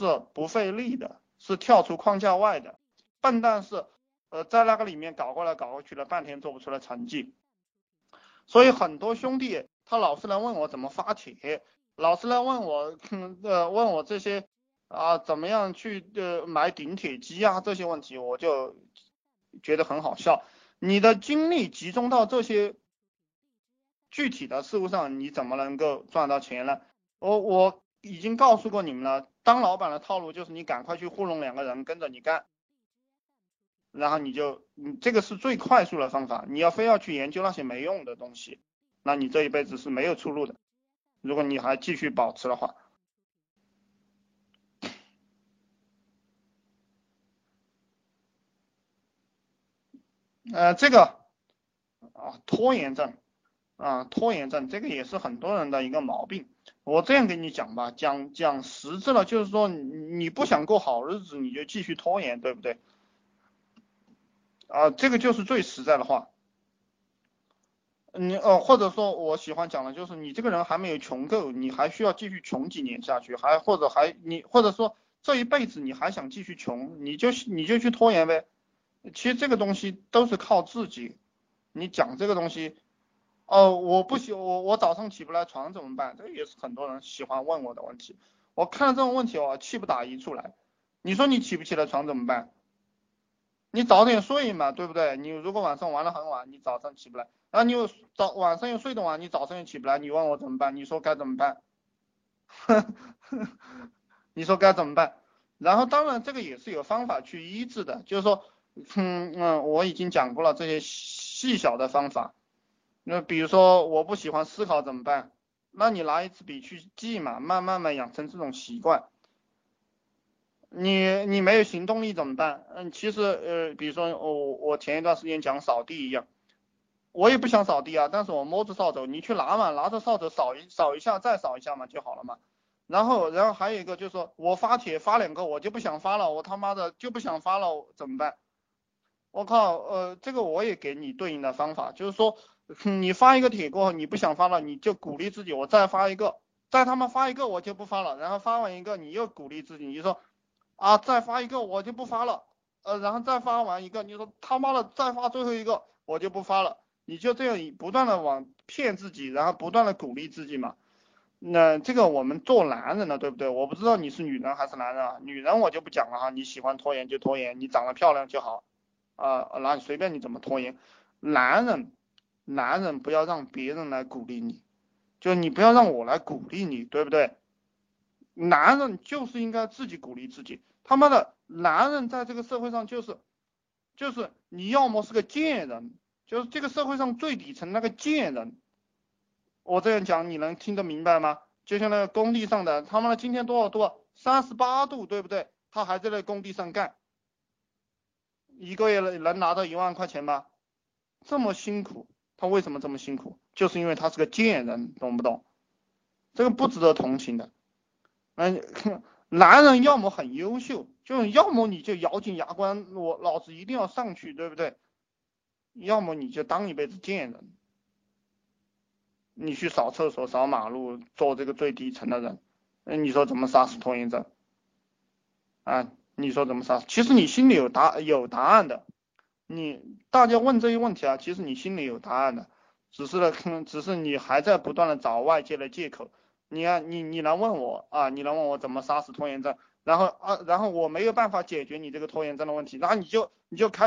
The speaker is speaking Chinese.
是不费力的，是跳出框架外的。笨蛋是呃在那个里面搞过来搞过去了，半天做不出来成绩。所以很多兄弟他老是来问我怎么发帖，老是来问我呃问我这些啊怎么样去呃买顶铁机啊这些问题，我就觉得很好笑。你的精力集中到这些具体的事物上，你怎么能够赚到钱呢？我我已经告诉过你们了，当老板的套路就是你赶快去糊弄两个人跟着你干，然后你就你这个是最快速的方法。你要非要去研究那些没用的东西，那你这一辈子是没有出路的。如果你还继续保持的话，呃，这个啊拖延症啊拖延症，这个也是很多人的一个毛病。我这样跟你讲吧，讲讲实质了，就是说你不想过好日子，你就继续拖延，对不对？啊，这个就是最实在的话。你哦，或者说我喜欢讲的就是你这个人还没有穷够，你还需要继续穷几年下去，还或者还你或者说这一辈子你还想继续穷，你就你就去拖延呗。其实这个东西都是靠自己。你讲这个东西。哦，我不喜我我早上起不来床怎么办？这也是很多人喜欢问我的问题。我看到这种问题我气不打一处来。你说你起不起来床怎么办？你早点睡嘛，对不对？你如果晚上玩的很晚，你早上起不来，然后你又早晚上又睡得晚，你早上又起不来，你问我怎么办？你说该怎么办？你说该怎么办？然后当然这个也是有方法去医治的，就是说，嗯嗯，我已经讲过了这些细小的方法。那比如说我不喜欢思考怎么办？那你拿一支笔去记嘛，慢慢慢养成这种习惯。你你没有行动力怎么办？嗯，其实呃，比如说我我前一段时间讲扫地一样，我也不想扫地啊，但是我摸着扫帚，你去拿嘛，拿着扫帚扫一扫一下，再扫一下嘛就好了嘛。然后然后还有一个就是说我发帖发两个我就不想发了，我他妈的就不想发了怎么办？我靠，呃，这个我也给你对应的方法，就是说。你发一个帖过后，你不想发了，你就鼓励自己，我再发一个，再他妈发一个，我就不发了。然后发完一个，你又鼓励自己，你说啊，再发一个，我就不发了。呃，然后再发完一个，你说他妈的再发最后一个，我就不发了。你就这样不断的往骗自己，然后不断的鼓励自己嘛。那这个我们做男人的对不对？我不知道你是女人还是男人啊？女人我就不讲了哈，你喜欢拖延就拖延，你长得漂亮就好啊，那随便你怎么拖延。男人。男人不要让别人来鼓励你，就你不要让我来鼓励你，对不对？男人就是应该自己鼓励自己。他妈的，男人在这个社会上就是，就是你要么是个贱人，就是这个社会上最底层那个贱人。我这样讲你能听得明白吗？就像那个工地上的，他妈的今天多少度？三十八度，对不对？他还在那工地上干，一个月能能拿到一万块钱吗？这么辛苦。他为什么这么辛苦？就是因为他是个贱人，懂不懂？这个不值得同情的。嗯，男人要么很优秀，就要么你就咬紧牙关，我老子一定要上去，对不对？要么你就当一辈子贱人，你去扫厕所、扫马路，做这个最底层的人。那你说怎么杀死拖延症？啊，你说怎么杀？其实你心里有答有答案的。你大家问这些问题啊，其实你心里有答案的，只是呢，只是你还在不断的找外界的借口。你看，你你来问我啊，你来问我怎么杀死拖延症，然后啊，然后我没有办法解决你这个拖延症的问题，那你就你就开。